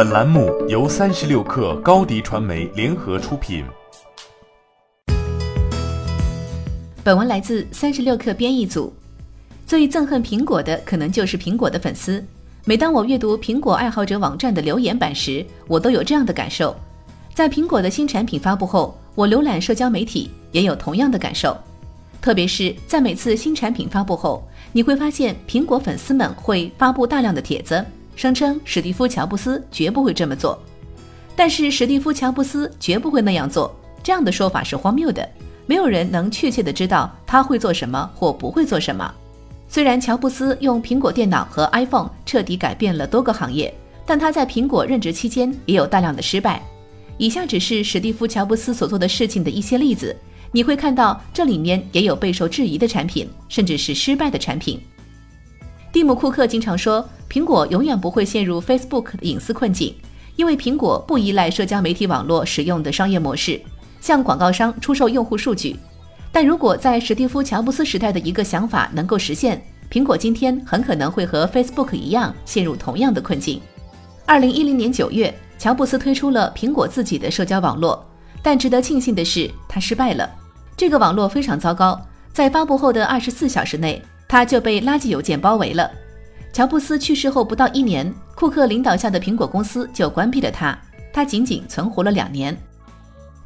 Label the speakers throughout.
Speaker 1: 本栏目由三十六氪高低传媒联合出品。
Speaker 2: 本文来自三十六氪编译组。最憎恨苹果的，可能就是苹果的粉丝。每当我阅读苹果爱好者网站的留言板时，我都有这样的感受。在苹果的新产品发布后，我浏览社交媒体也有同样的感受。特别是在每次新产品发布后，你会发现苹果粉丝们会发布大量的帖子。声称史蒂夫·乔布斯绝不会这么做，但是史蒂夫·乔布斯绝不会那样做。这样的说法是荒谬的，没有人能确切的知道他会做什么或不会做什么。虽然乔布斯用苹果电脑和 iPhone 彻底改变了多个行业，但他在苹果任职期间也有大量的失败。以下只是史蒂夫·乔布斯所做的事情的一些例子，你会看到这里面也有备受质疑的产品，甚至是失败的产品。蒂姆·库克经常说，苹果永远不会陷入 Facebook 的隐私困境，因为苹果不依赖社交媒体网络使用的商业模式，向广告商出售用户数据。但如果在史蒂夫·乔布斯时代的一个想法能够实现，苹果今天很可能会和 Facebook 一样陷入同样的困境。二零一零年九月，乔布斯推出了苹果自己的社交网络，但值得庆幸的是，他失败了。这个网络非常糟糕，在发布后的二十四小时内。他就被垃圾邮件包围了。乔布斯去世后不到一年，库克领导下的苹果公司就关闭了他。他仅仅存活了两年。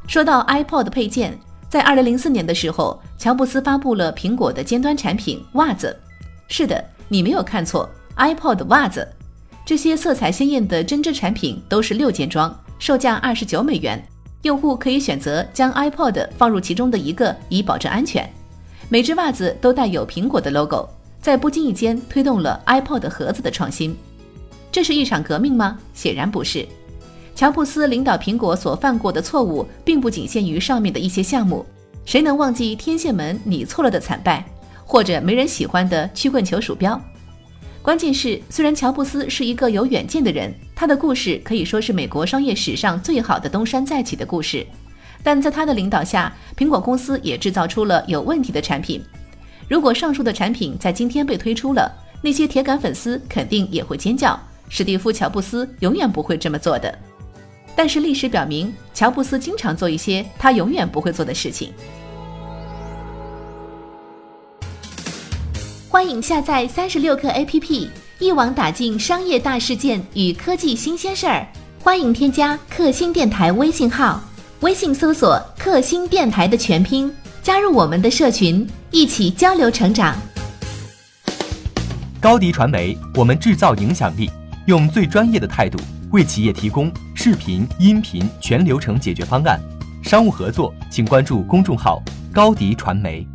Speaker 2: 说到 iPod 配件，在2004年的时候，乔布斯发布了苹果的尖端产品袜子。是的，你没有看错，iPod 袜子。这些色彩鲜艳的针织产品都是六件装，售价二十九美元。用户可以选择将 iPod 放入其中的一个，以保证安全。每只袜子都带有苹果的 logo，在不经意间推动了 iPod 盒子的创新。这是一场革命吗？显然不是。乔布斯领导苹果所犯过的错误，并不仅限于上面的一些项目。谁能忘记天线门你错了的惨败，或者没人喜欢的曲棍球鼠标？关键是，虽然乔布斯是一个有远见的人，他的故事可以说是美国商业史上最好的东山再起的故事。但在他的领导下，苹果公司也制造出了有问题的产品。如果上述的产品在今天被推出了，那些铁杆粉丝肯定也会尖叫。史蒂夫·乔布斯永远不会这么做的。但是历史表明，乔布斯经常做一些他永远不会做的事情。欢迎下载三十六课 APP，一网打尽商业大事件与科技新鲜事儿。欢迎添加克星电台微信号。微信搜索“克星电台”的全拼，加入我们的社群，一起交流成长。
Speaker 3: 高迪传媒，我们制造影响力，用最专业的态度为企业提供视频、音频全流程解决方案。商务合作，请关注公众号“高迪传媒”。